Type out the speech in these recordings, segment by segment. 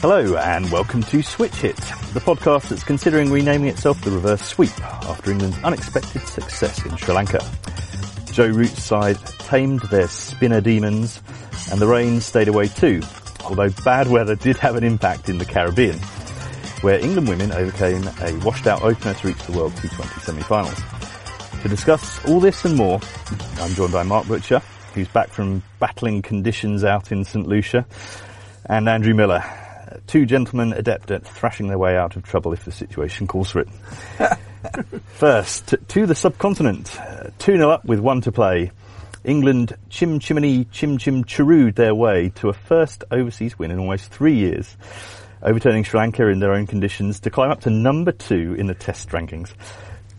Hello and welcome to Switch Hit, the podcast that's considering renaming itself the Reverse Sweep after England's unexpected success in Sri Lanka. Joe Root's side tamed their spinner demons and the rain stayed away too, although bad weather did have an impact in the Caribbean, where England women overcame a washed out opener to reach the World T20 semi-finals. To discuss all this and more, I'm joined by Mark Butcher, who's back from battling conditions out in St Lucia, and Andrew Miller, two gentlemen adept at thrashing their way out of trouble if the situation calls for it. First, to the subcontinent. Uh, 2 0 up with one to play. England chim chimney chim chim chirooed their way to a first overseas win in almost three years, overturning Sri Lanka in their own conditions to climb up to number two in the test rankings.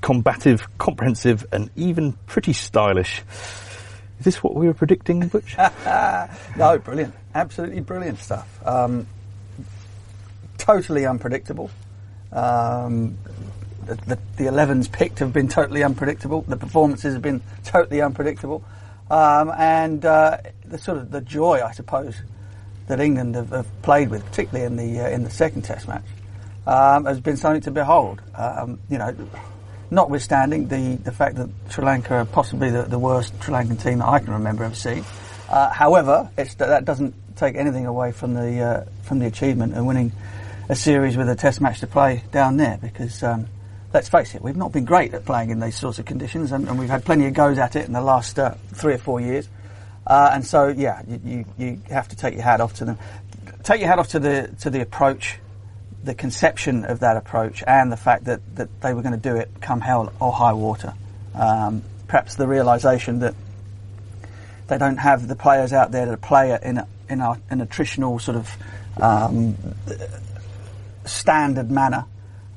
Combative, comprehensive, and even pretty stylish. Is this what we were predicting, Butch? no, brilliant. Absolutely brilliant stuff. Um, totally unpredictable. Um, the, the, the 11s picked have been totally unpredictable. The performances have been totally unpredictable. Um, and uh, the sort of the joy, I suppose, that England have, have played with, particularly in the uh, in the second Test match, um, has been something to behold. Um, you know, notwithstanding the, the fact that Sri Lanka are possibly the, the worst Sri Lankan team that I can remember ever seeing. Uh, however, that doesn't take anything away from the uh, from the achievement of winning a series with a Test match to play down there. Because um, let's face it, we've not been great at playing in these sorts of conditions, and, and we've had plenty of goes at it in the last uh, three or four years. Uh, and so, yeah, you, you, you have to take your hat off to them. Take your hat off to the to the approach the conception of that approach and the fact that, that they were going to do it come hell or high water. Um, perhaps the realization that they don't have the players out there to play it in a, in a, traditional sort of um, standard manner.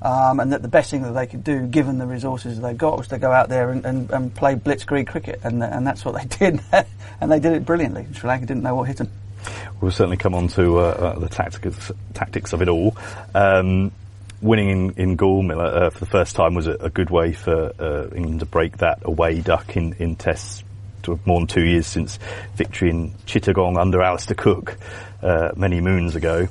Um, and that the best thing that they could do, given the resources they got, was to go out there and, and, and play blitzkrieg cricket, and, and that's what they did, and they did it brilliantly. Sri Lanka didn't know what hit them. We'll certainly come on to uh, uh, the tactics, tactics of it all. Um, winning in, in Miller uh, for the first time was a, a good way for uh, England to break that away duck in, in tests more than two years since victory in Chittagong under Alastair Cook uh, many moons ago.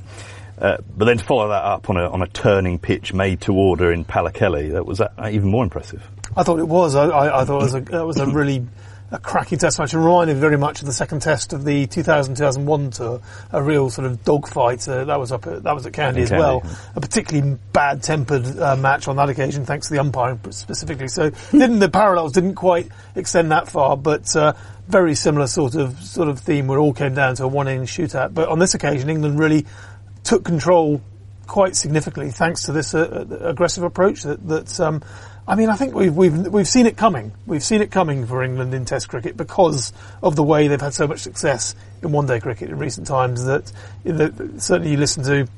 Uh, but then to follow that up on a, on a turning pitch made to order in Pallekele, that was even more impressive. I thought it was. I, I, I thought it was a, that was a really a cracking test match. It reminded me very much of the second test of the 2000-2001 tour, a real sort of dogfight. Uh, that was up at, that was at Kandy as well. A particularly bad-tempered uh, match on that occasion, thanks to the umpiring specifically. So didn't the parallels didn't quite extend that far, but uh, very similar sort of sort of theme where it all came down to a one-inning shootout. But on this occasion, England really took control quite significantly thanks to this uh, aggressive approach that, that um, I mean, I think we've we've we've seen it coming. We've seen it coming for England in Test cricket because of the way they've had so much success in one-day cricket in recent times. That, that certainly you listen to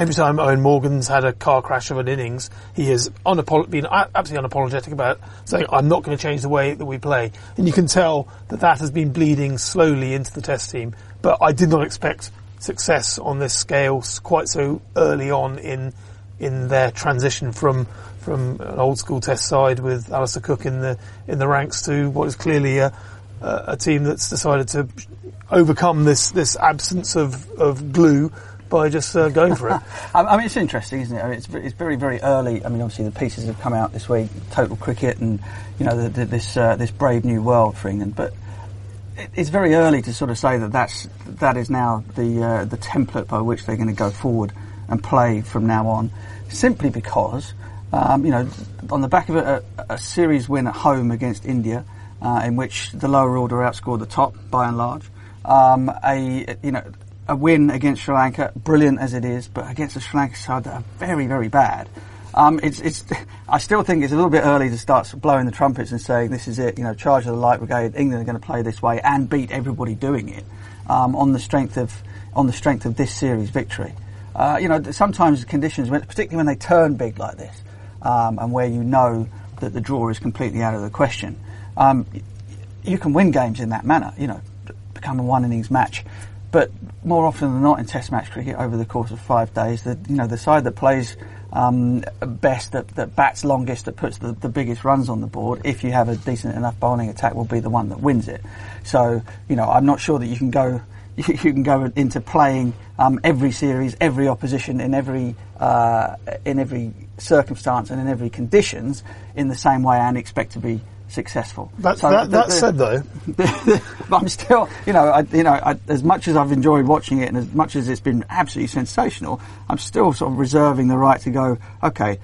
every time Eoin Morgan's had a car crash of an innings, he has unapolo- been absolutely unapologetic about saying, "I'm not going to change the way that we play." And you can tell that that has been bleeding slowly into the Test team. But I did not expect success on this scale quite so early on in in their transition from from an old school test side with Alastair Cook in the in the ranks to what is clearly a, a team that's decided to overcome this this absence of, of glue by just uh, going for it. I mean, it's interesting, isn't it? I mean, it's, it's very, very early. I mean, obviously the pieces have come out this week, Total Cricket, and you know the, the, this uh, this brave new world for England. But it, it's very early to sort of say that that's that is now the uh, the template by which they're going to go forward and play from now on. Simply because um, you know, on the back of a, a, series win at home against India, uh, in which the lower order outscored the top by and large, um, a you know a win against Sri Lanka, brilliant as it is, but against a Sri Lanka side that are very very bad. Um, it's, it's, I still think it's a little bit early to start blowing the trumpets and saying this is it. You know, charge of the light brigade. England are going to play this way and beat everybody doing it um, on the strength of on the strength of this series victory. Uh, you know, sometimes conditions, particularly when they turn big like this, um, and where you know that the draw is completely out of the question. Um, you can win games in that manner, you know, become a one innings match. But more often than not in Test match cricket over the course of five days, the you know the side that plays um, best that, that bats longest, that puts the, the biggest runs on the board, if you have a decent enough bowling attack, will be the one that wins it. So, you know, I'm not sure that you can go you, can go into playing um, every series, every opposition in every uh, in every circumstance and in every conditions in the same way and expect to be successful. That, so that, the, that the, said, though, I'm still, you know, I, you know, I, as much as I've enjoyed watching it and as much as it's been absolutely sensational, I'm still sort of reserving the right to go. Okay,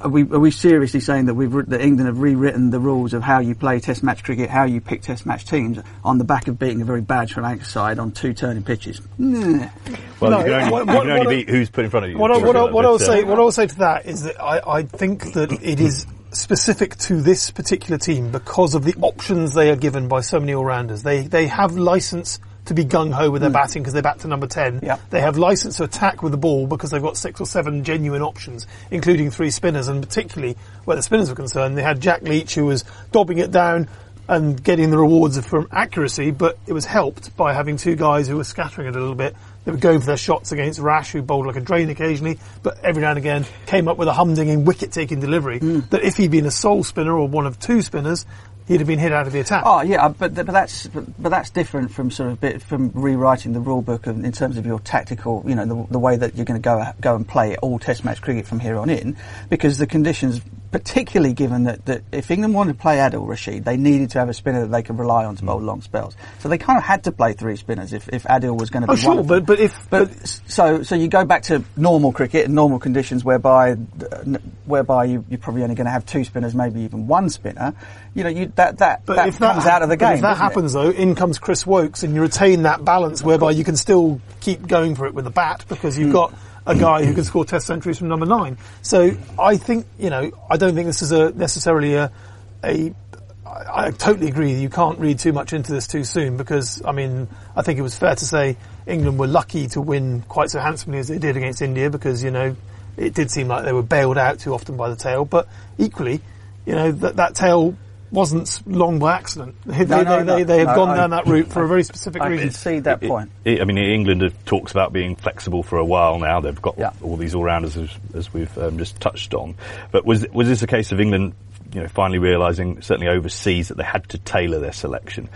are we, are we seriously saying that we've that England have rewritten the rules of how you play Test match cricket, how you pick Test match teams on the back of beating a very bad Sri Lanka side on two turning pitches? Well, no, you can only, what, you can only beat who's put in front of you. What, I, what, I, what I'll say, what I'll say to that is that I, I think that it is specific to this particular team because of the options they are given by so many all-rounders. They they have license to be gung ho with their mm. batting because they bat to number 10. Yep. They have license to attack with the ball because they've got six or seven genuine options, including three spinners. And particularly where the spinners were concerned, they had Jack Leach who was dobbing it down and getting the rewards from accuracy, but it was helped by having two guys who were scattering it a little bit. They were going for their shots against Rash, who bowled like a drain occasionally, but every now and again came up with a humdinging wicket-taking delivery. Mm. That if he'd been a sole spinner or one of two spinners, he'd have been hit out of the attack. Oh yeah, but but that's but, but that's different from sort of bit from rewriting the rule book in terms of your tactical, you know, the, the way that you're going to go go and play all Test match cricket from here on in, because the conditions particularly given that, that if England wanted to play Adil Rashid, they needed to have a spinner that they could rely on to bowl long spells. So they kind of had to play three spinners if, if Adil was going to be. oh, sure, one. but, but if but, but, so so you go back to normal cricket and normal conditions whereby whereby you, are probably only going to have two spinners, maybe even one spinner. You know, you, that that but that if that comes out of the game. If that happens it? though, in comes Chris Woakes, and you retain that balance whereby you can still keep going for it with the bat because you've mm. got a guy who can score test centuries from number nine. So I think, you know, I don't think this is a necessarily a, a I, I totally agree. You can't read too much into this too soon because, I mean, I think it was fair to say England were lucky to win quite so handsomely as they did against India because, you know, it did seem like they were bailed out too often by the tail. But equally, you know, that, that tail wasn't long by accident. They, no, no, they, no, they, have gone I, down that route for I, a very specific I reason. I see that point. It, I mean, England talks about being flexible for a while now. They've got yeah. all these all-rounders as, as we've um, just touched on. But was was this a case of England, you know, finally realising, certainly overseas, that they had to tailor their selection?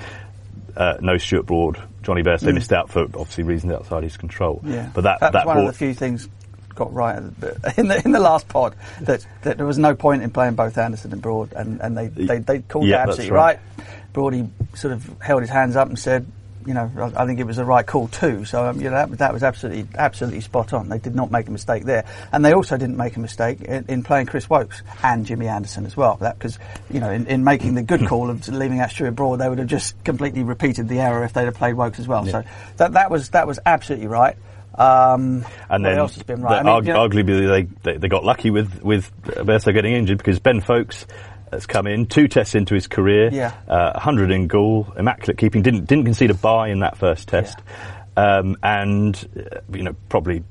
Uh, no Stuart Broad, Jonny Bairstow mm. missed out for obviously reasons outside his control. Yeah, but that that's that one brought, of the few things got right in the in the last pod that, that there was no point in playing both Anderson and Broad, and, and they, they, they called yeah, it absolutely right. right. Broady sort of held his hands up and said, you know, I, I think it was the right call too. So um, you know that, that was absolutely absolutely spot on. They did not make a mistake there, and they also didn't make a mistake in, in playing Chris Woakes and Jimmy Anderson as well. That because you know in, in, making the good call of leaving out Stuart Broad, they would have just completely repeated the error if they'd have played Woakes as well. Yeah. So that that was that was absolutely right. Um, and then else has been right? I mean, argu- arguably they, they, they got lucky with with Bairstow getting injured because Ben Foakes has come in two tests into his career, yeah. uh, 100 in goal, immaculate keeping, didn't didn't concede a bye in that first test, yeah. um, and uh, you know probably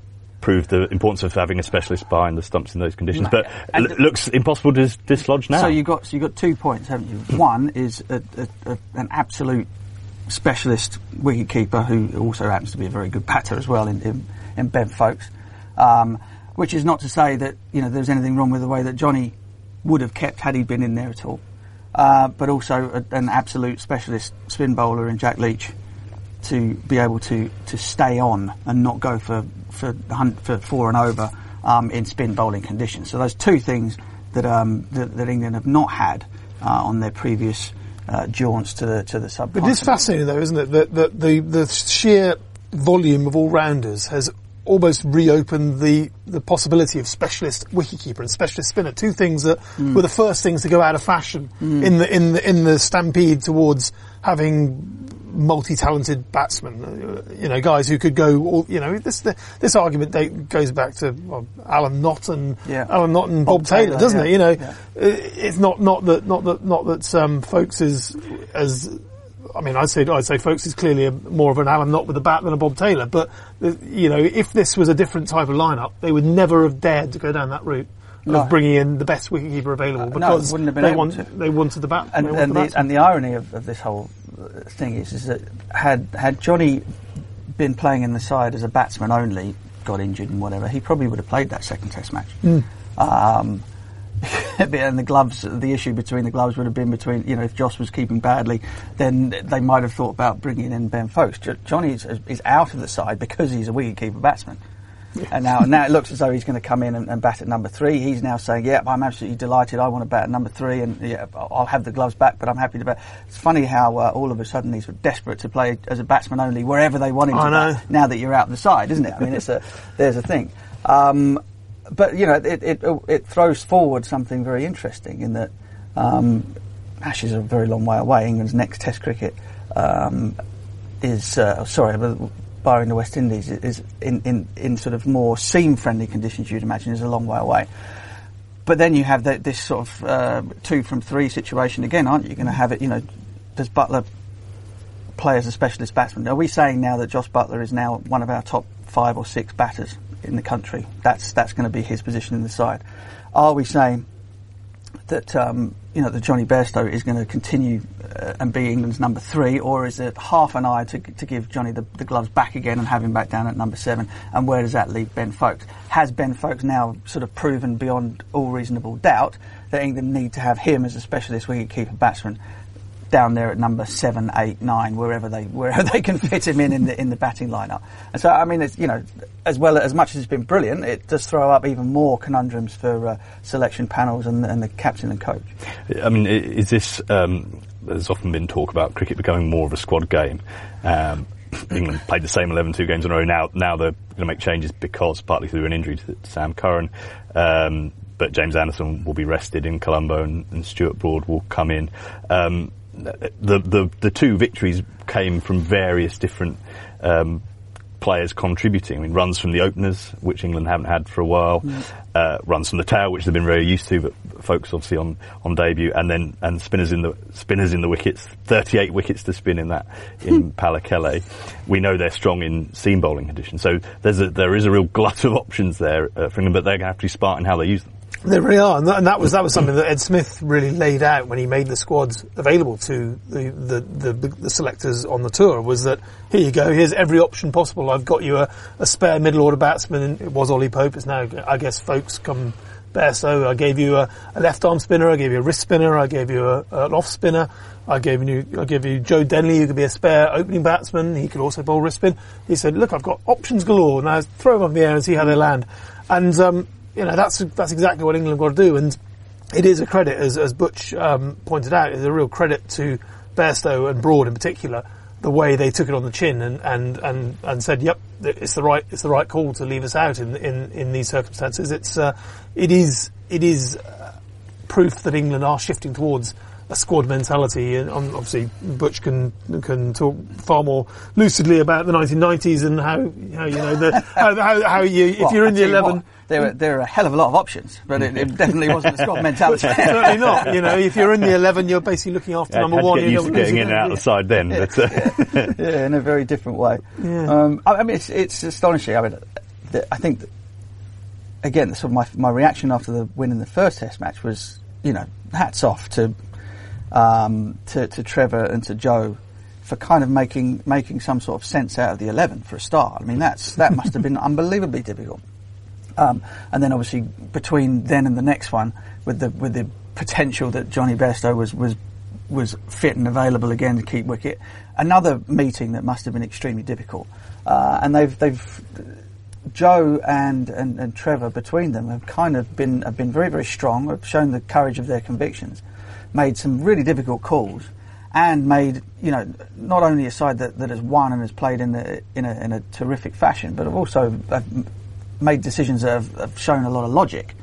proved the importance of having a specialist behind the stumps in those conditions. But l- looks impossible to dislodge now. So you got so you got two points, haven't you? One is a, a, a, an absolute specialist wicketkeeper who also happens to be a very good batter as well in, in, in Ben Foakes. Um, which is not to say that you know there's anything wrong with the way that Jonny would have kept had he been in there at all. Uh, but also a, an absolute specialist spin bowler in Jack Leach to be able to, to stay on and not go for for, for four and over um, in spin bowling conditions. So those two things that um, that, that, England have not had uh, on their previous uh, jaunts to the to the sub. It is fascinating, though, isn't it, that, that the the sheer volume of all rounders has almost reopened the the possibility of specialist wicketkeeper and specialist spinner. Two things that mm. were the first things to go out of fashion mm. in the in the in the stampede towards having multi-talented batsmen, uh, you know, guys who could go, all, you know, this this argument goes back to well, Alan Knott and yeah. Alan Knott and Bob, Bob Taylor, Taylor, doesn't yeah. it? You know, yeah. it's not not that not that not that um, Foakes is as I mean, I'd say I'd say Foakes is clearly a, more of an Alan Knott with a bat than a Bob Taylor. But you know, if this was a different type of lineup, they would never have dared to go down that route no. of bringing in the best wicketkeeper available because uh, no, they, want, they wanted the bat. And, and the, the, and the irony of, of, this whole thing is, is that had had Jonny been playing in the side as a batsman only, got injured and whatever, he probably would have played that second Test match. Mm. Um, and the gloves, the issue between the gloves would have been between, you know, if Jos was keeping badly, then they might have thought about bringing in Ben Foakes. Jonny is, is out of the side because he's a wicket-keeper batsman. And now, now it looks as though he's going to come in and, and, bat at number three. He's now saying, "Yeah, I'm absolutely delighted. I want to bat at number three, and yeah, I'll have the gloves back, but I'm happy to bat." It's funny how uh, all of a sudden he's desperate to play as a batsman only wherever they want him I to know. bat. Now that you're out the side, isn't it? I mean, it's a there's a thing. Um, but you know, it, it, it throws forward something very interesting in that um, Ashes are a very long way away. England's next Test cricket um, is uh, sorry, barring the West Indies, is in, in, in sort of more seam-friendly conditions. You'd imagine is a long way away. But then you have the, this sort of uh, two from three situation again, aren't you? Going to have it? You know, does Buttler play as a specialist batsman? Are we saying now that Jos Buttler is now one of our top five or six batters in the country. That's that's going to be his position in the side. Are we saying that um, you know that Jonny Bairstow is going to continue uh, and be England's number three, or is it half an eye to, to give Jonny the, the, gloves back again and have him back down at number seven? And where does that leave Ben Foakes? Has Ben Foakes now sort of proven beyond all reasonable doubt that England need to have him as a specialist wicket-keeper batsman? down there at number seven, eight, nine, wherever they wherever they can fit him in in the in the batting lineup. And so, I mean, you know, as well as much as it's been brilliant, it does throw up even more conundrums for uh, selection panels and, and, the captain and coach. I mean, is this? Um, there's often been talk about cricket becoming more of a squad game. Um, England played the same 11 two games in a row. Now, now they're going to make changes because partly through an injury to Sam Curran. Um, but James Anderson will be rested in Colombo and, and Stuart Broad will come in. Um, the, the, the two victories came from various different um, players contributing. I mean, runs from the openers, which England haven't had for a while, mm. uh, runs from the tail, which they've been very used to, but Foakes obviously on, on debut, and then and spinners in the spinners in the wickets. Thirty-eight wickets to spin in that in Pallekele. We know they're strong in seam bowling conditions, so there's a, there is a real glut of options there uh, for England, but they're going to have to be smart in how they use them. They really are, and that, and that, was that was something that Ed Smith really laid out when he made the squads available to the, the, the, the selectors on the tour. Was that here you go, here's every option possible. I've got you a, a spare middle order batsman. It was Ollie Pope. It's now I guess Foakes come So I gave you a, a, left arm spinner. I gave you a wrist spinner. I gave you a, an off spinner. I gave you I gave you Joe Denley, who could be a spare opening batsman. He could also bowl wrist spin. He said, "Look, I've got options galore. Now throw them up in the air and see how they land." And um, you know, that's that's exactly what England got to do, and it is a credit, as, as Butch um, pointed out, it's a real credit to Bairstow and Broad in particular, the way they took it on the chin and, and, and, and said, "Yep, it's the right it's the right call to leave us out in in, in these circumstances." It's uh, it is it is uh, proof that England are shifting towards a squad mentality, and um, obviously Butch can can talk far more lucidly about the 1990s and how how you know the how, how, how you if well, you're in the 11. What, there were there are a hell of a lot of options, but it, it definitely wasn't a squad mentality. certainly not. You know, if you're in the 11, you're basically looking after yeah, number one. Get used to getting in and out of the side then. Yeah, but, uh, yeah, in a very different way. Yeah. Um, I, mean, it's it's astonishing. I mean, I think. Again, sort of my my reaction after the win in the first Test match was, you know, hats off to um, to, to Trevor and to Joe for kind of making making some sort of sense out of the eleven for a start. I mean, that's that must have been unbelievably difficult. Um, and then obviously between then and the next one, with the with the potential that Jonny Bairstow was was was fit and available again to keep wicket, another meeting that must have been extremely difficult. Uh, and they've they've Joe and, and, and Trevor between them have kind of been have been very very strong, have shown the courage of their convictions made some really difficult calls and made, you know, not only a side that, that has won and has played in, the, in, a, in a terrific fashion, but have also have made decisions that have, have, shown a lot of logic,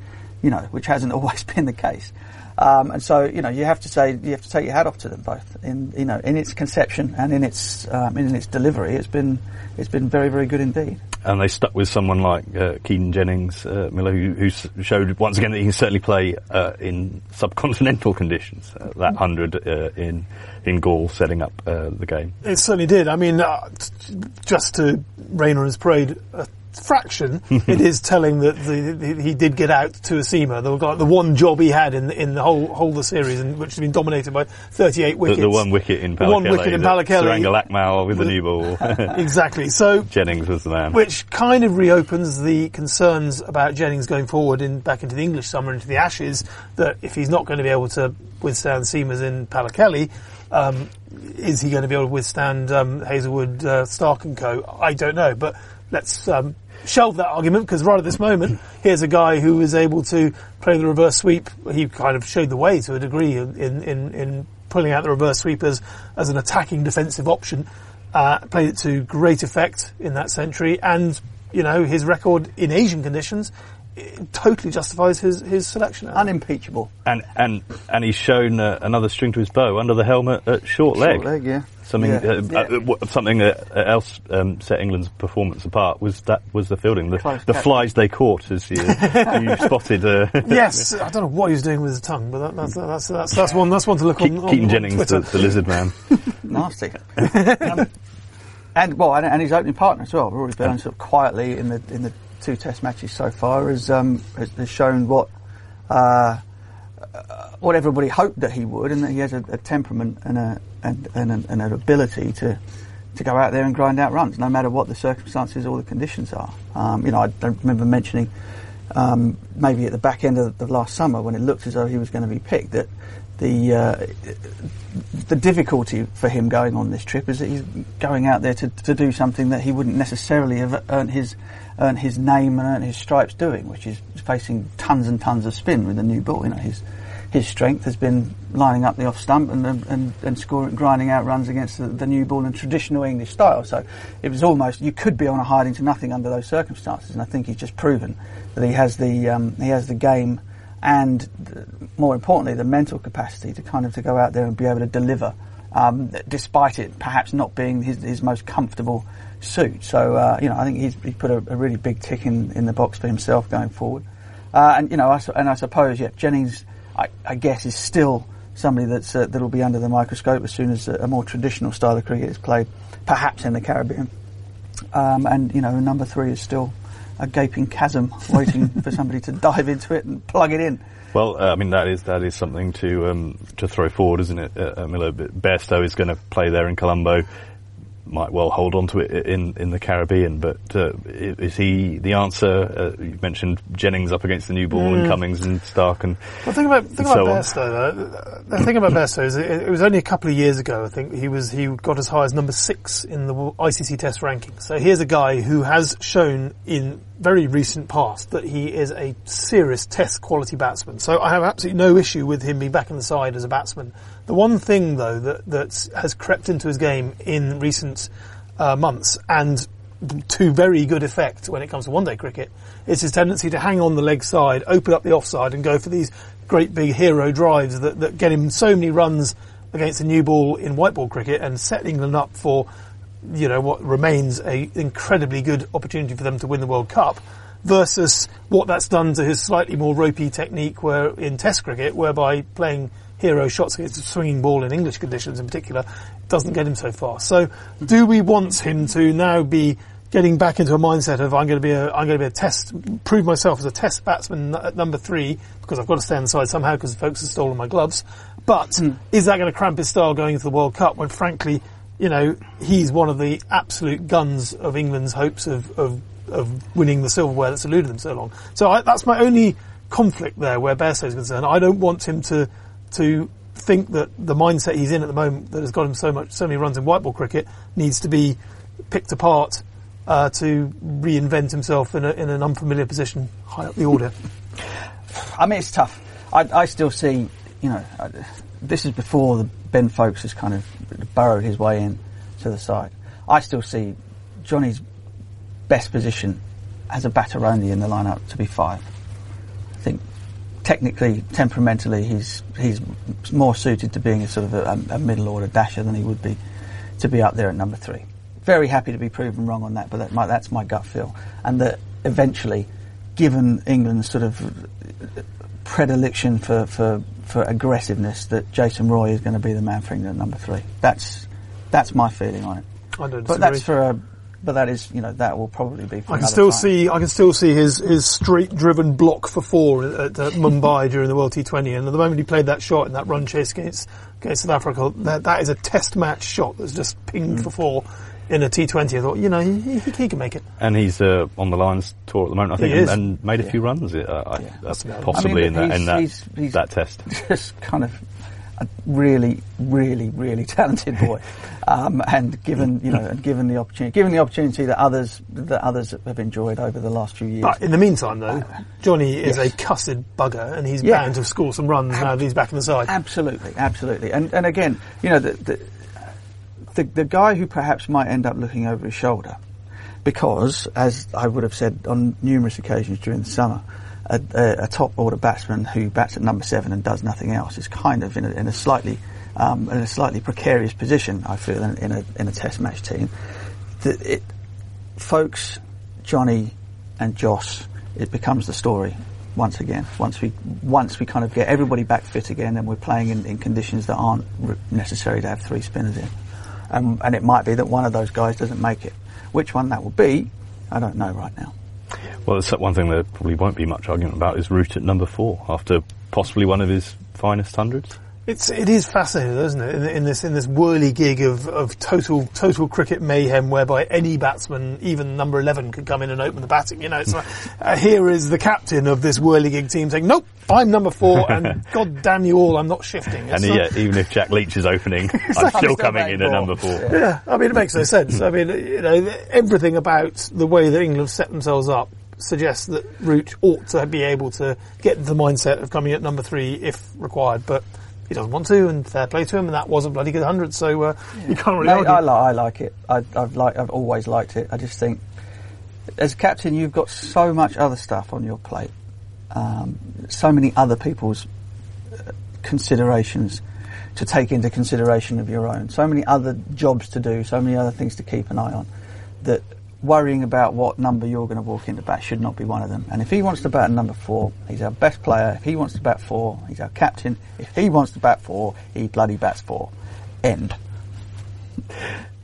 you know, which hasn't always been the case. Um, and so, you know, you have to say, you have to take your hat off to them both in, you know, in its conception and in its, um, in its delivery. It's been, it's been very, very good indeed and they stuck with someone like uh, Keaton Jennings uh, Miller, who, who, showed once again that he can certainly play uh, in subcontinental conditions. Uh, that hundred uh, in in Galle, setting up uh, the game. It certainly did. I mean, just to rain on his parade, fraction, it is telling that the, the, he did get out to a seamer. The, the one job he had in in the whole whole the series, and which has been dominated by 38 wickets. The, the one wicket in Pallekele. one wicket in Pallekele. Suranga Lakmal with the, the new ball. exactly. So Jennings was the man. Which kind of reopens the concerns about Jennings going forward in back into the English summer, into the Ashes, that if he's not going to be able to withstand seamers in Pallekele, um, is he going to be able to withstand um, Hazlewood, uh, Stark and co? I don't know, but let's um, shelve that argument because right at this moment, here's a guy who is able to play the reverse sweep. He kind of showed the way to a degree in in, in pulling out the reverse sweep as, as an attacking defensive option. Uh, played it to great effect in that century, and you know his record in Asian conditions totally justifies his, his selection. Unimpeachable. And and and he's shown uh, another string to his bow under the helmet at short leg. Short leg, yeah. Something Yeah. uh, Yeah. uh, something that else um, set England's performance apart was that was the fielding, the, Close the catch. flies they caught as you, you spotted. Uh, yes, I don't know what he was doing with his tongue, but that, that's, that's that's that's one that's one to look Keaton on, on, Keaton on Jennings, Twitter. the, the lizard man. Nasty. um, and well, and, and his opening partner as well, Rory Burns, sort of quietly in the in the two Test matches so far, has um, has, has shown what uh, uh, what everybody hoped that he would, and that he has a, a temperament and a and, and, an- and an ability to to go out there and grind out runs, no matter what the circumstances or the conditions are. Um, you know, I don't remember mentioning um, maybe at the back end of the last summer when it looked as though he was going to be picked that the uh, the difficulty for him going on this trip is that he's going out there to, to do something that he wouldn't necessarily have earned his earned his name and earned his stripes doing, which is facing tons and tons of spin with a new ball. You know, his his strength has been lining up the off stump and and, and scoring, grinding out runs against the, the new ball in traditional English style. So it was almost you could be on a hiding to nothing under those circumstances, and I think he's just proven that he has the um, he has the game and th- more importantly the mental capacity to kind of to go out there and be able to deliver um, despite it perhaps not being his, his most comfortable suit. So uh, you know I think he's, he put a, a really big tick in, in the box for himself going forward. Uh, and you know I, and I suppose yeah Jennings I, I guess is still somebody that's uh, that'll be under the microscope as soon as a, a more traditional style of cricket is played perhaps in the Caribbean um, and you know number three is still a gaping chasm waiting for somebody to dive into it and plug it in. Well, uh, I mean that is that is something to um, to throw forward, isn't it? Uh, Miller Bairstow is going to play there in Colombo. Might well hold on to it in in the Caribbean, but uh, is he the answer? Uh, you mentioned Jennings up against the new ball and Cummins and Stark and Well, think about think and so about on. Bairstow. Though. The thing about Bairstow is it, it was only a couple of years ago. I think he was he got as high as number six in the ICC Test ranking. So here's a guy who has shown in very recent past that he is a serious Test quality batsman. So I have absolutely no issue with him being back in the side as a batsman. The one thing though that that has crept into his game in recent uh, months and to very good effect when it comes to one-day cricket is his tendency to hang on the leg side, open up the offside, and go for these great big hero drives that, that get him so many runs against the new ball in white ball cricket and set England up for, you know, what remains a incredibly good opportunity for them to win the World Cup. Versus what that's done to his slightly more ropey technique, where in Test cricket, whereby playing hero shots against a swinging ball in English conditions in particular doesn't get him so far. So, do we want him to now be getting back into a mindset of I'm going to be a I'm going to be a test prove myself as a test batsman at number three because I've got to stay on the side somehow because Foakes have stolen my gloves. But hmm. is that going to cramp his style going into the World Cup when frankly, you know, he's one of the absolute guns of England's hopes of of, of winning the silverware that's eluded them so long. So I, that's my only conflict there where Bairstow is concerned. I don't want him to to think that the mindset he's in at the moment that has got him so much so many runs in white ball cricket needs to be picked apart uh, to reinvent himself in, a, in an unfamiliar position high up the order. I mean, it's tough. I, I still see, you know, this is before the Ben Foakes has kind of burrowed his way in to the side. I still see Jonny's best position as a batter only in the lineup to be five. Technically, temperamentally, he's he's more suited to being a sort of a, a middle order dasher than he would be to be up there at number three. Very happy to be proven wrong on that, but that, my, that's my gut feel. And that eventually, given England's sort of predilection for, for, for aggressiveness, that Jason Roy is going to be the man for England at number three. That's that's my feeling on it. I don't But disagree. that's for a but that is, you know, that will probably be. For I can still time. see, I can still see his his straight-driven block for four at, at Mumbai during the World T20, and at the moment he played that shot in that run chase against against South Africa, that that is a Test match shot that's just pinged mm. for four in a T20. I thought, you know, he, he, he can make it. And he's uh, on the Lions tour at the moment, I think, and, and, made a yeah. few runs. Uh, yeah. possibly I mean, in, that, in that, he's, he's that test. Just kind of a really, really, really talented boy, um, and given you know, and given the opportunity, given the opportunity that others that others have enjoyed over the last few years. But in the meantime, though, Jonny is yes. a cussed bugger, and he's yeah. bound to score some runs now that he's back in the side. Absolutely, absolutely, and and again, you know, the, the the, the guy who perhaps might end up looking over his shoulder, because as I would have said on numerous occasions during the summer a, a, a, top order batsman who bats at number seven and does nothing else is kind of in a, in a slightly um, in a slightly precarious position. I feel in, in a in a Test match team. The, it, Foakes, Jonny and Jos, it becomes the story once again. Once we once we kind of get everybody back fit again, and we're playing in, in conditions that aren't re- necessary to have three spinners in, um, and it might be that one of those guys doesn't make it. Which one that will be, I don't know right now. Well, it's one thing there probably won't be much argument about is Root at number four after possibly one of his finest hundreds. It's it is fascinating, isn't it? In, in, this in this whirly-gig of, of total total cricket mayhem, whereby any batsman, even number eleven, could come in and open the batting. You know, it's like, uh, here is the captain of this whirly-gig team saying, "Nope, I'm number four, and God damn you all, I'm not shifting." It's and not, yeah, even if Jack Leach is opening, exactly. I'm still coming in at number four. Yeah. yeah, I mean it makes no sense. I mean, you know, everything about the way that England set themselves up suggests that Root ought to be able to get the mindset of coming at number three if required, but he doesn't want to, and fair play to him, and that was a bloody good hundred, so uh, yeah. you can't really Mate, I, li- I, like it. I, have like, I've always liked it. I just think, as captain, you've got so much other stuff on your plate, um, so many other people's uh, considerations to take into consideration of your own, so many other jobs to do, so many other things to keep an eye on, that worrying about what number you're going to walk into bat should not be one of them. And if he wants to bat number four, he's our best player. If he wants to bat four, he's our captain. If he wants to bat four, he bloody bats four. End.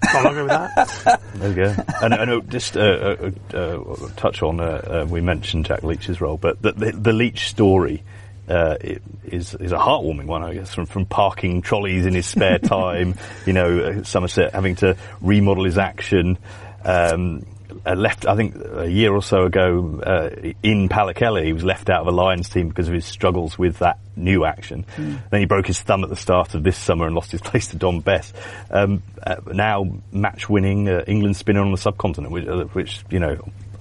Can't argue with that. there you go. And, and just uh, uh, uh, touch on, uh, uh, we mentioned Jack Leach's role, but the, the, the Leach story uh, is is a heartwarming one, I guess, from, from parking trolleys in his spare time, you know, Somerset having to remodel his action, um, uh, left, I think, a year or so ago uh, in Pallekele. He was left out of a Lions team because of his struggles with that new action. Mm. Then he broke his thumb at the start of this summer and lost his place to Dom Bess. Um, uh, now match-winning uh, England spinner on the subcontinent, which, uh, which, you know,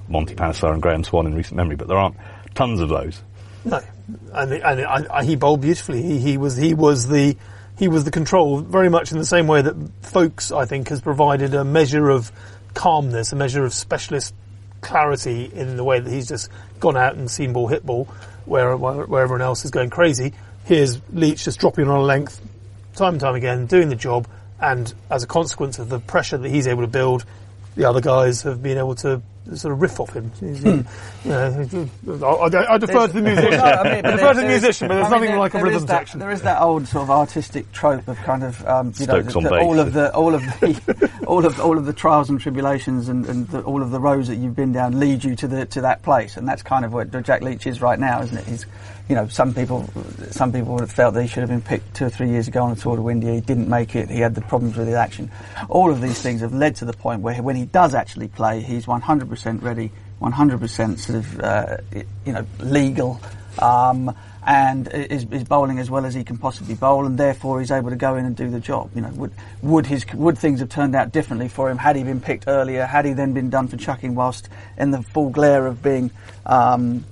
Monty Panesar and Graeme Swann in recent memory, but there aren't tons of those. No, and, and, and he bowled beautifully. He, he was he was the he was the control, very much in the same way that Foakes I think, has provided a measure of calmness, a measure of specialist clarity in the way that he's just gone out and seen ball, hit ball, where, where everyone else is going crazy. Here's Leach just dropping on a length time and time again, doing the job, and as a consequence of the pressure that he's able to build, the other guys have been able to sort of riff off him. Hmm. You know, I, I, defer to the musician. No, I, mean, I defer to the musician, but there's nothing there, like a rhythm that, section. There is that old sort of artistic trope of kind of um, you know the, the, all of the all of the all of all of the trials and tribulations and, and the, all of the roads that you've been down lead you to the to that place, and that's kind of what Jack Leach is right now, isn't it? He's you know, some people, some people would have felt that he should have been picked two or three years ago on the Tour de India. He didn't make it. He had the problems with his action. All of these things have led to the point where when he does actually play, he's 100% ready, 100% sort of, uh, you know, legal, um, and is, is, bowling as well as he can possibly bowl, and therefore he's able to go in and do the job. You know, would would his would things have turned out differently for him had he been picked earlier? Had he then been done for chucking whilst in the full glare of being um,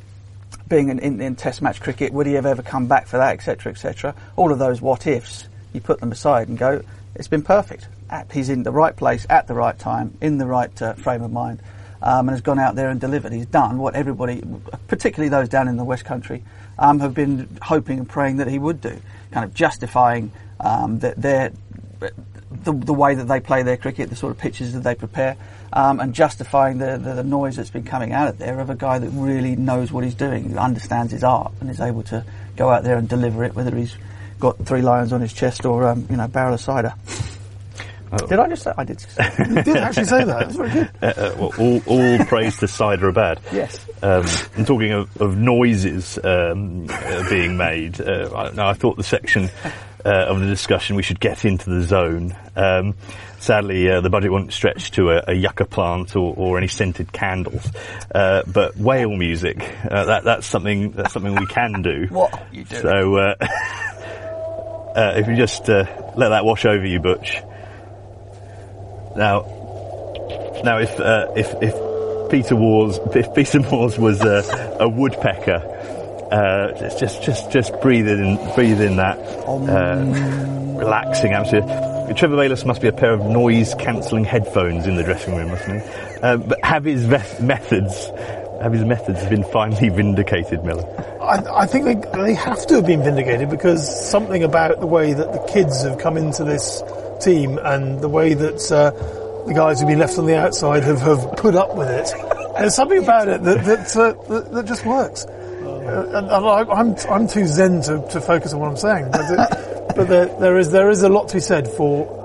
being in, in, in, Test match cricket, would he have ever come back for that, etc., etc. All of those what ifs, you put them aside and go, it's been perfect. At, he's in the right place at the right time, in the right uh, frame of mind, um, and has gone out there and delivered. He's done what everybody, particularly those down in the West Country, um, have been hoping and praying that he would do, kind of justifying um, that their the, the way that they play their cricket, the sort of pitches that they prepare, um, and justifying the, the, the, noise that's been coming out of there of a guy that really knows what he's doing, understands his art, and is able to go out there and deliver it, whether he's got three lions on his chest or um, you know barrel of cider. Oh. Did I just say? I did. Say you did actually say that. That's very good. Uh, uh, well, all, all praise to Hyderabad. Yes. Um, and talking of, of noises um, uh, being made, uh, I, no, I thought the section uh, of the discussion we should get into the zone. Um, sadly, uh, the budget won't stretch to a, a yucca plant or, or any scented candles, uh, but whale music uh, that, that's something that's something we can do. What you do? So uh, uh, if you just uh, let that wash over you, Butch. Now, now if uh, if if Peter Wars if Peter Moores was uh, a woodpecker, uh, just just just breathe in breathe in that uh, relaxing atmosphere. Trevor Bayliss must be a pair of noise cancelling headphones in the dressing room, mustn't he? Uh, but have his ve- methods have his methods been finally vindicated, Miller? I, I think they, they have to have been vindicated because something about the way that the kids have come into this team and the way that uh, the guys who've been left on the outside have, have put up with it. There's something about it that that, uh, that, that just works. Uh, I, I'm I'm too zen to, to focus on what I'm saying, but, it, but there, there is there is a lot to be said for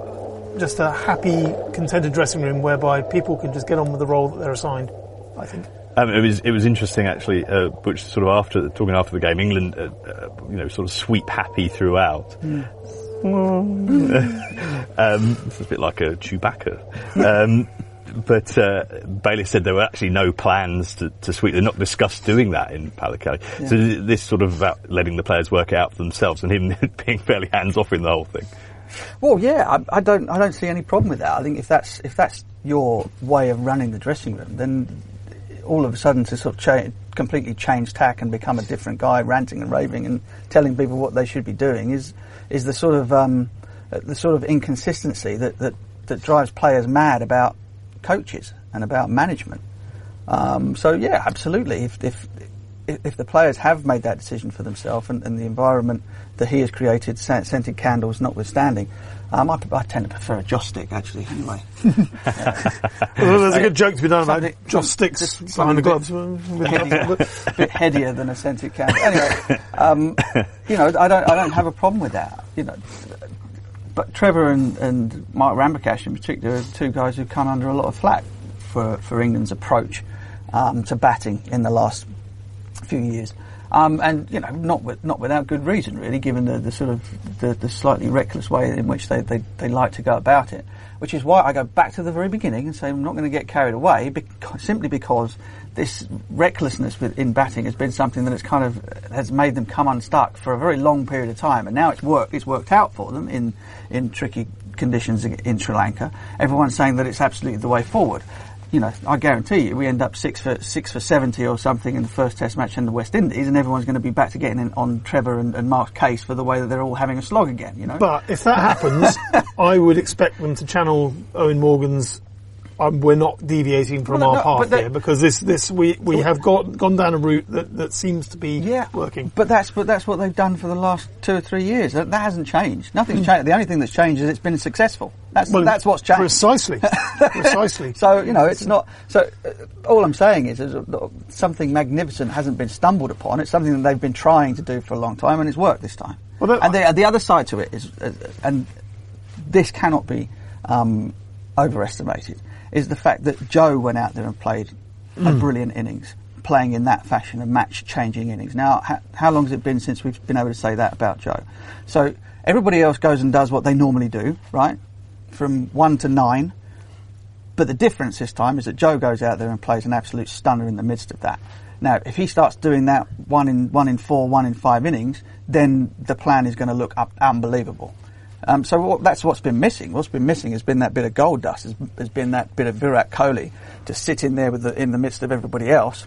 just a happy, contented dressing room whereby people can just get on with the role that they're assigned. I think. Um, it was it was interesting actually, uh, Butch. Sort of after talking after the game, England, uh, uh, you know, sort of sweep happy throughout. um, it's a bit like a Chewbacca. Um, but uh, Bayliss said there were actually no plans to, to sweep. They're not discussed doing that in Pallekele. So this sort of about letting the players work it out for themselves and him being fairly hands off in the whole thing. Well, yeah, I, I don't, I don't see any problem with that. I think if that's if that's your way of running the dressing room, then all of a sudden to sort of cha- completely change tack and become a different guy, ranting and raving and telling people what they should be doing is is the sort of um, uh, the sort of inconsistency that, that that drives players mad about coaches and about management. Um, so yeah, absolutely. If, if if the players have made that decision for themselves and, and the environment that he has created, scented candles notwithstanding, um, I, I tend to prefer a joss stick actually. Anyway, Well, there's a good joke to be done about Something- joss sticks behind the gloves. a bit headier than a scented candle. Anyway, um, you know, I don't, I don't have a problem with that. You know, but Trevor and, and Mark Ramprakash in particular are two guys who've come under a lot of flack for, for England's approach um, to batting in the last few years. Um, and you know, not with, not without good reason, really, given the, the sort of the, the slightly reckless way in which they, they, they like to go about it. Which is why I go back to the very beginning and say I'm not going to get carried away, because, simply because this recklessness with, in batting has been something that has kind of has made them come unstuck for a very long period of time, and now it's worked. It's worked out for them in in tricky conditions in Sri Lanka. Everyone's saying that it's absolutely the way forward you know, I guarantee you, we end up six for six for seventy or something in the first Test match in the West Indies, and everyone's going to be back to getting in on Trevor and, and Mark's case for the way that they're all having a slog again. You know, But if that happens, I would expect them to channel Eoin Morgan's. Um, we're not deviating from Well, our no, path here because this, this we, we have got gone down a route that, that seems to be yeah, working. But that's but that's what they've done for the last two or three years. That, that hasn't changed. Nothing's changed. The only thing that's changed is it's been successful. That's Well, that's what's changed. Precisely, precisely. So you know, it's not. So uh, all I'm saying is, is uh, something magnificent hasn't been stumbled upon. It's something that they've been trying to do for a long time, and it's worked this time. Well, that- and the, the other side to it is, uh, and this cannot be um, overestimated, is the fact that Joe went out there and played a hmm. brilliant innings, playing in that fashion, a match-changing innings. Now, how, how long has it been since we've been able to say that about Joe? So everybody else goes and does what they normally do, right? From one to nine. But the difference this time is that Joe goes out there and plays an absolute stunner in the midst of that. Now, if he starts doing that one in one in four, one in five innings, then the plan is going to look up unbelievable. Um, so what, that's what's been missing. What's been missing has been that bit of gold dust. Has, has been that bit of Virat Kohli to sit in there the, in the midst of everybody else,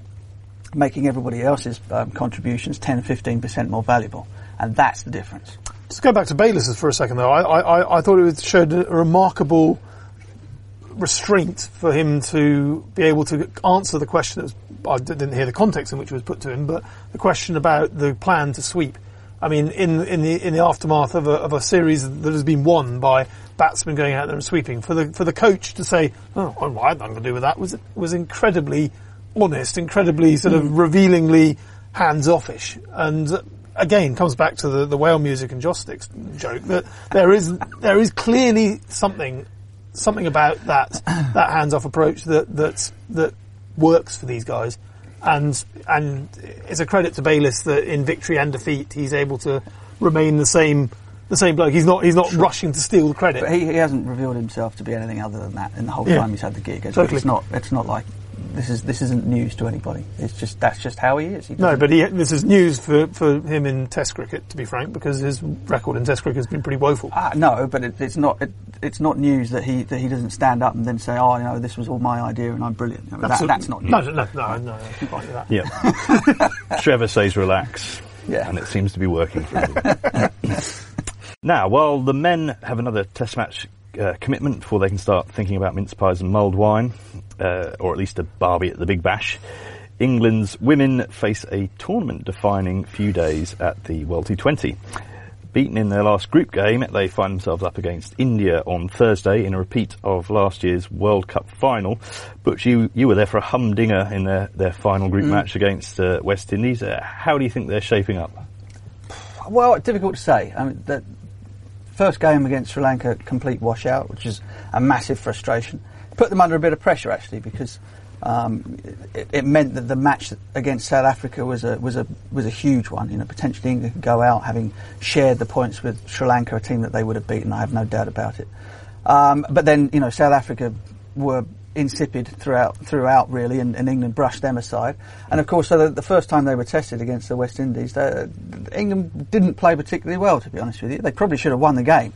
making everybody else's um, contributions 10, 15 percent more valuable, and that's the difference. Just go back to Bayliss for a second, though. I, I, I thought it showed a remarkable restraint for him to be able to answer the question was, I didn't hear the context in which it was put to him, but the question about the plan to sweep. I mean, in in the in the aftermath of a, of a series that has been won by batsmen going out there and sweeping, for the for the coach to say, "Oh, well, I had nothing to do with that," was was incredibly honest, incredibly sort of revealingly hands offish, and uh, again comes back to the, the whale music and joss sticks joke that there is there is clearly something something about that that hands off approach that that that works for these guys, and and it's a credit to Bayliss that in victory and defeat he's able to remain the same the same bloke. He's not he's not rushing to steal the credit. But he, he hasn't revealed himself to be anything other than that in the whole Yeah. time he's had the gig. It's, Totally. it's not it's not like this is this isn't news to anybody. It's just that's just how he is. He No, but he, this is news for, for him in Test cricket, to be frank, because his record in Test cricket has been pretty woeful. Ah, no, but it, it's not. It, it's not news that he that he doesn't stand up and then say, "Oh, you know, this was all my idea and I'm brilliant." You know, that, that's not news. No, no, no, no, no, I that. Yeah. Trevor says relax. Yeah. And it seems to be working for him. now, while the men have another test match uh, commitment before they can start thinking about mince pies and mulled wine, uh, or at least a barbie at the Big Bash, England's women face a tournament defining few days at the World T20. Beaten in their last group game, they find themselves up against India on Thursday in a repeat of last year's World Cup final. But you you were there for a humdinger in their, their final group match against uh, West Indies. Uh, how do you think they're shaping up? Well, difficult to say. I mean, the first game against Sri Lanka, complete washout, which is a massive frustration. Put them under a bit of pressure actually because um, it, it meant that the match against South Africa was a was a was a huge one. You know, potentially England could go out having shared the points with Sri Lanka, a team that they would have beaten. I have no doubt about it. Um, but then, you know, South Africa were insipid throughout, throughout really, and, and England brushed them aside. And of course, so the, the first time they were tested against the West Indies, they, England didn't play particularly well, to be honest with you. They probably should have won the game.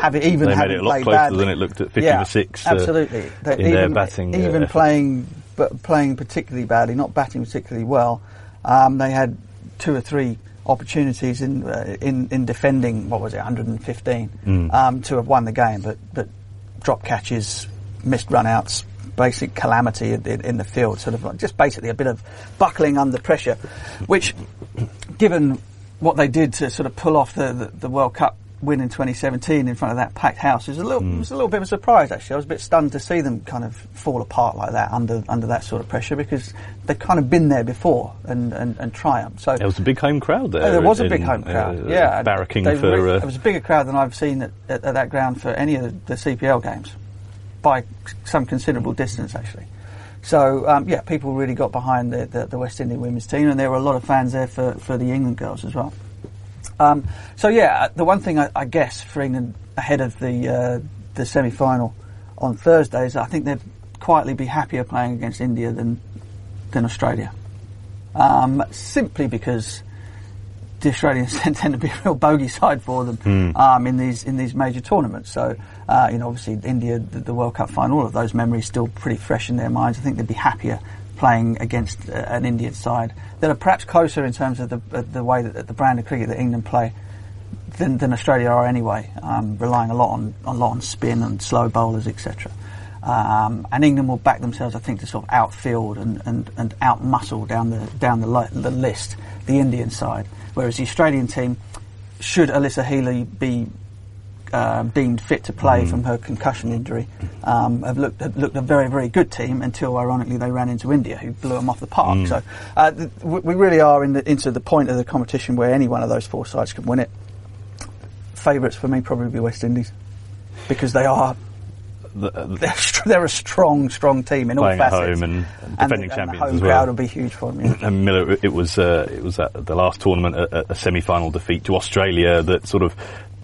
Have it even they made it a lot closer badly. than it looked at 50 yeah, to 6 uh, absolutely. They- in their even, batting. uh, even effort. playing, but playing particularly badly, not batting particularly well. Um, they had two or three opportunities in uh, in in defending. What was it, 115, Mm. um, to have won the game, but but drop catches, missed runouts, basic calamity in, in, in the field. Sort of like just basically a bit of buckling under pressure, which, given what they did to sort of pull off the, the, the World Cup win in 2017 in front of that packed house was a little Mm. was a little bit of a surprise actually. I was a bit stunned to see them kind of fall apart like that under under that sort of pressure because they've kind of been there before and, and, and triumphed. So There was a big home crowd there. Oh, there was a big home uh, crowd. yeah, barracking They for. uh, it was a bigger crowd than I've seen at, at, at that ground for any of the, the CPL games, by some considerable distance actually. So um, yeah, people really got behind the, the, the West Indian women's team, and there were a lot of fans there for, for the England girls as well. Um, so yeah, the one thing I, I guess for England ahead of the uh, the semi final on Thursday is I think they'd quietly be happier playing against India than than Australia, um, simply because the Australians tend to be a real bogey side for them um, in these in these major tournaments. So uh, you know, obviously India, the, the World Cup final, all of those memories still pretty fresh in their minds. I think they'd be happier playing against uh, an Indian side that are perhaps closer in terms of the uh, the way that the brand of cricket that England play than, than Australia are anyway, um, relying a lot on a lot on spin and slow bowlers, etc. Um, and England will back themselves, I think, to sort of outfield and, and, and outmuscle down the down the, li- the list the Indian side. Whereas the Australian team, should Alyssa Healy be uh, deemed fit to play from her concussion injury, um, have looked have looked a very very good team until ironically they ran into India, who blew them off the park. So uh, th- we really are in the, into the point of the competition where any one of those four sides can win it. Favourites for me probably be West Indies because they are the, uh, they're, a strong strong team in all playing at home and And defending the, champions and the home as crowd will be huge for them. Yeah. And Miller, it was uh, it was at the last tournament a, a semi-final defeat to Australia that sort of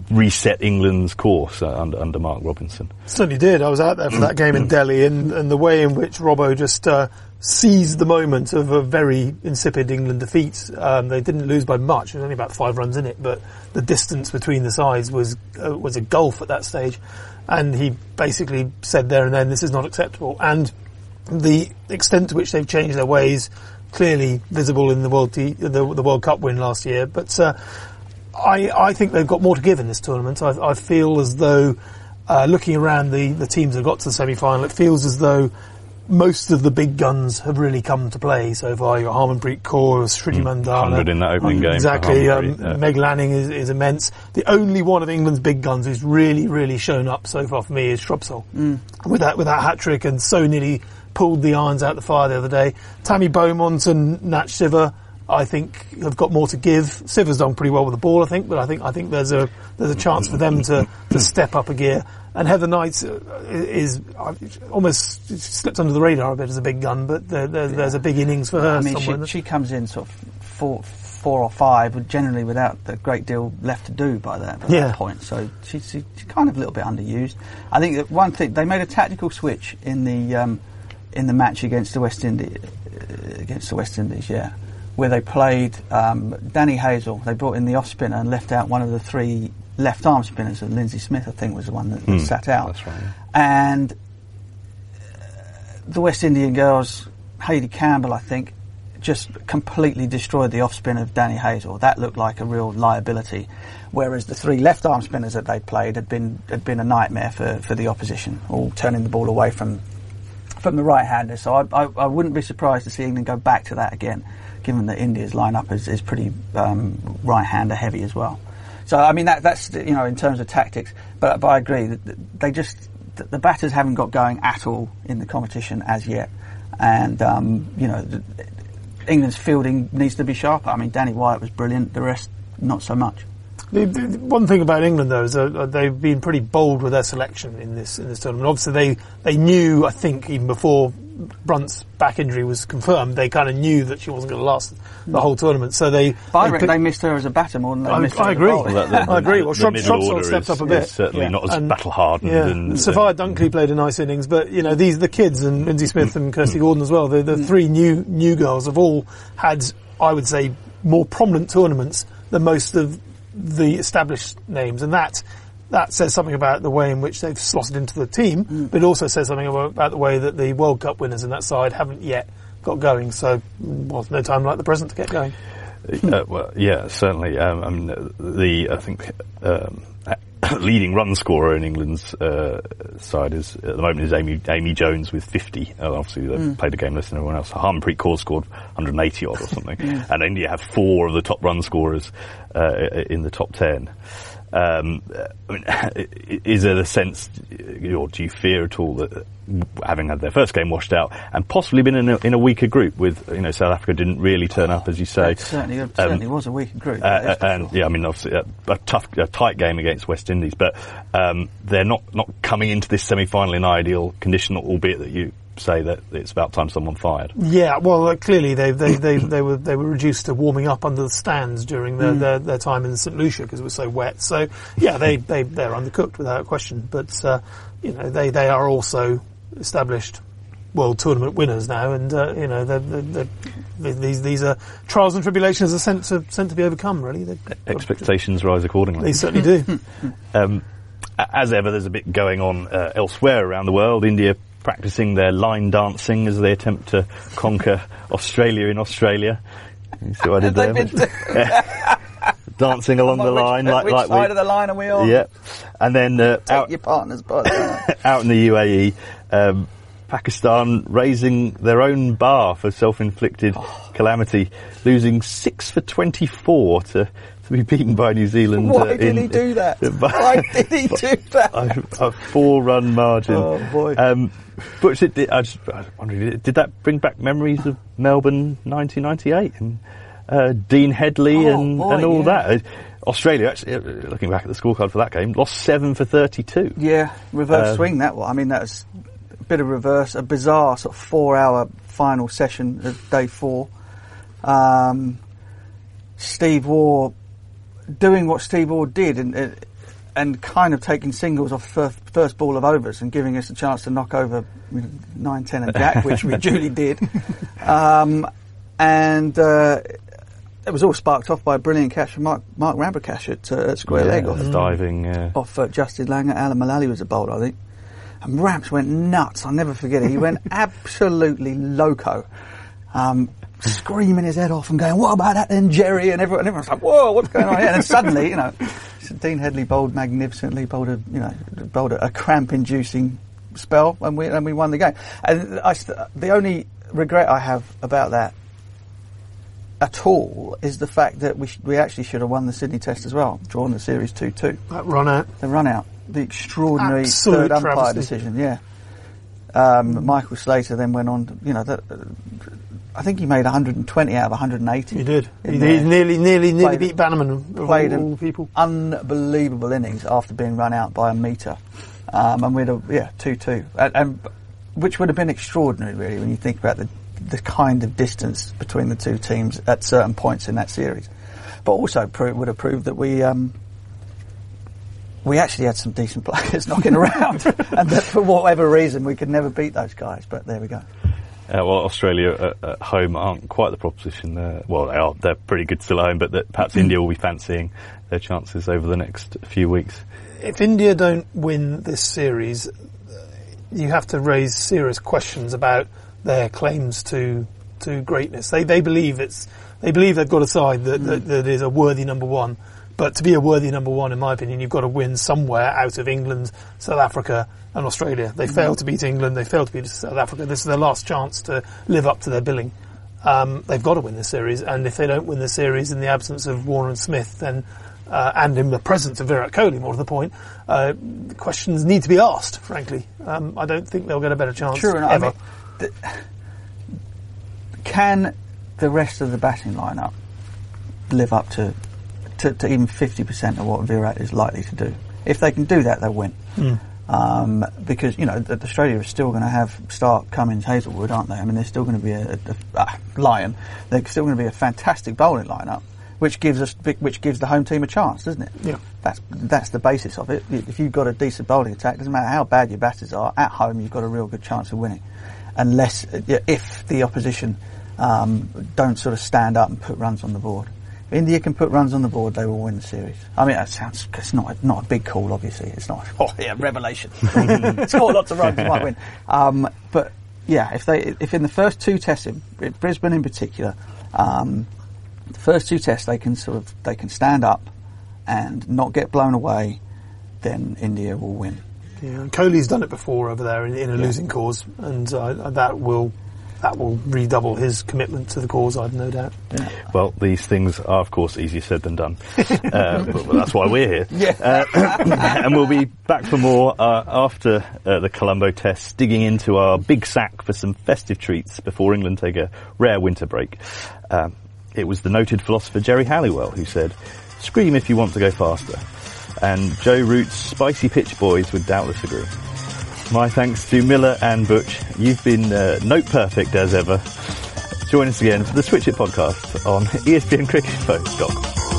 reset England's course uh, under under Mark Robinson. Certainly did. I was out there for that game in Delhi, and, and the way in which Robbo just uh, seized the moment of a very insipid England defeat. Um, they didn't lose by much. There was only about five runs in it, but the distance between the sides was uh, was a gulf at that stage. And he basically said there and then, "This is not acceptable." And the extent to which they've changed their ways clearly visible in the World T- the, the World Cup win last year, but. I, I think they've got more to give in this tournament. I, I feel as though, uh, looking around the, the teams that got to the semi-final, it feels as though most of the big guns have really come to play so far. Your Harmanpreet Kaur, Smriti Mandhana. 100 in that opening game Exactly. Um, yeah. Meg Lanning is, is immense. The only one of England's big guns who's really, really shown up so far for me is Shrubsole. With that, with that hat trick and so nearly pulled the irons out the fire the other day. Tammy Beaumont and Nat Sciver, I think have got more to give. Sciver's done pretty well with the ball, I think, but I think I think there's a there's a chance for them to, to step up a gear. And Heather Knight uh, is almost slipped under the radar a bit as a big gun, but there, there, yeah. there's a big innings for her. I mean, she, she, comes in sort of four, four or five, generally without a great deal left to do by that, by yeah. that point. So she's, she's, kind of a little bit underused. I think that one thing they made a tactical switch in the um, in the match against the West Indies, uh, against the West Indies, yeah where they played um, Danny Hazell. They brought in the off spinner and left out one of the three left arm spinners, and Linsey Smith, I think, was the one that, mm, sat out. That's right. Yeah. And uh, the West Indian girls, Hayley Campbell, I think, just completely destroyed the off spin of Danny Hazell. That looked like a real liability. Whereas the three left arm spinners that they played had been had been a nightmare for, for the opposition, all turning the ball away from from the right hander. So I, I, I wouldn't be surprised to see England go back to that again given that India's lineup is, is pretty um, right-hander heavy as well. So I mean that that's you know in terms of tactics, but but I agree they just the batters haven't got going at all in the competition as yet, and um, you know England's fielding needs to be sharper. I mean Danny Wyatt was brilliant, the rest not so much. The, the, one thing about England, though, is uh, they've been pretty bold with their selection in this in this tournament. Obviously, they they knew, I think, even before Brunt's back injury was confirmed, they kind of knew that she wasn't going to last the whole tournament. So they, but they, I they missed her as a batter more than they I, missed her. I agree. Well, the, I agree. Well, Shrubsole stepped up a bit. certainly yeah. not as battle hardened. Yeah. And, Sophia Dunkley played a nice innings, but you know these the kids and Linsey Smith and Kirsty Gordon as well. The, the mm. three new new girls have all had, I would say, more prominent tournaments than most of the established names, and that that says something about the way in which they've slotted into the team, mm. but it also says something about the way that the World Cup winners in that side haven't yet got going. So, well, no time like the present to get going. Uh, well, yeah, certainly. Um, I mean, the I think um, leading run scorer in England's uh, side is at the moment is Amy Amy Jones with 50. Uh, obviously, they mm. played a game less than everyone else. Harmanpreet Kaur scored 180 odd or something, mm. and India have four of the top run scorers uh, in the top 10. Um, I mean, is there a sense, or do you fear at all that having had their first game washed out and possibly been in a, in a weaker group with, you know, South Africa didn't really turn up, as you say. It certainly, it certainly um, was a weaker group. Uh, and yeah, I mean, obviously a, a, tough, a tight game against West Indies, but um, they're not, not coming into this semi-final in ideal condition, albeit that you say that it's about time someone fired. Yeah, well, uh, clearly they, they, they, they, were they were reduced to warming up under the stands during their, mm. their, their, time in St Lucia because it was so wet. So yeah, they they they're undercooked without question. But uh, you know they they are also established world tournament winners now, and uh, you know they're, they're, they're, these these are trials and tribulations are sent to sent to be overcome. Really, expectations rise accordingly. They certainly do. um, as ever, there's a bit going on uh, elsewhere around the world. India practicing their line dancing as they attempt to conquer Australia in Australia. You see what I did there? dancing along the which, line, like, which like side we, of the line are we on? Yeah, and then uh, out, your partner's butt. out in the UAE, um, Pakistan raising their own bar for self-inflicted oh. calamity, losing six for twenty-four to to be beaten by New Zealand. Why uh, did in, he do that? Why did he do that? A, a four-run margin. Oh boy! Um, but did, I just I wondered, did that bring back memories of Melbourne 1998 and uh, Dean Headley oh, and, boy, and all yeah. that? Australia, actually, uh, looking back at the scorecard for that game, lost seven for 32. Yeah, reverse uh, swing that one. I mean, that was a bit of reverse, a bizarre sort of four-hour final session of day four. Um, Steve Waugh doing what Steve Waugh did and and kind of taking singles off first, first ball of overs and giving us a chance to knock over nine, ten, and Jack, which we duly did. Um, and uh, it was all sparked off by a brilliant catch from Mark, Mark at, uh, at square yeah, leg off diving uh, off uh, Justin Langer. Alan Mullally was a bowler, I think. And Ramps went nuts. I'll never forget it. He went absolutely loco. Um, screaming his head off and going, "What about that then, Jerry?" And everyone, everyone's like, "Whoa, what's going on here?" And then suddenly, you know, Dean Headley bowled magnificently, bowled a, you know, bowled a, a cramp-inducing spell, and we and we won the game. And I, the only regret I have about that at all is the fact that we sh- we actually should have won the Sydney Test as well, drawn the series two two. That run out, the run out, the extraordinary Absolute third umpire decision, yeah. Um, Michael Slater then went on, to, you know, that, I think he made 120 out of 180. He did. He, he nearly, nearly, nearly Played- beat Bannerman played an all people. unbelievable innings after being run out by a metre, um, and we'd have yeah two two, and, and which would have been extraordinary really when you think about the the kind of distance between the two teams at certain points in that series, but also pro- would have proved that we. Um, we actually had some decent players knocking around, and that for whatever reason we could never beat those guys. But there we go. Uh, well, Australia at, at home aren't quite the proposition. Uh, well, they are. They're pretty good still at home, but that perhaps India will be fancying their chances over the next few weeks. If India don't win this series, you have to raise serious questions about their claims to to greatness. They they believe it's they believe they've got a side that, that, that is a worthy number one. But to be a worthy number one, in my opinion, you've got to win somewhere out of England, South Africa, and Australia. They failed to beat England. They failed to beat South Africa. This is their last chance to live up to their billing. Um, they've got to win this series, and if they don't win the series in the absence of Warner and Smith, then uh, and in the presence of Virat Kohli, more to the point, uh, questions need to be asked. Frankly, um, I don't think they'll get a better chance True enough. I ever. mean, th- can the rest of the batting lineup live up to, to, to even 50% of what Virat is likely to do? If they can do that, they'll win. Um, because, you know, Australia is still going to have Stark, Cummins, Hazlewood, aren't they? I mean, they're still going to be a, a, a ah, Lion. They're still going to be a fantastic bowling lineup, which gives us, which gives the home team a chance, doesn't it? Yeah. That's that's the basis of it. If you've got a decent bowling attack, doesn't matter how bad your batters are. At home, you've got a real good chance of winning, unless if the opposition um, don't sort of stand up and put runs on the board. If India can put runs on the board, they will win the series. I mean, that sounds it's not not a big call, obviously. It's not oh yeah, revelation. Score lots of runs, you might win. Um, but yeah, if they if in the first two tests, in Brisbane in particular, um, the first two tests they can sort of they can stand up and not get blown away, then India will win. Yeah, and Kohli's done it before over there in, in a losing cause, and uh, that will that will redouble his commitment to the cause. I've no doubt. Well, these things are, of course, easier said than done. uh, but, but that's why we're here. Yeah. Uh, and we'll be back for more uh, after uh, the Colombo test, digging into our big sack for some festive treats before England take a rare winter break. Um, it was the noted philosopher Geri Halliwell who said, "Scream if you want to go faster." And Joe Root's spicy pitch boys would doubtless agree. My thanks to Miller and Butch. You've been uh, note perfect as ever. Join us again for the Switch Hit podcast on espncricinfo.com.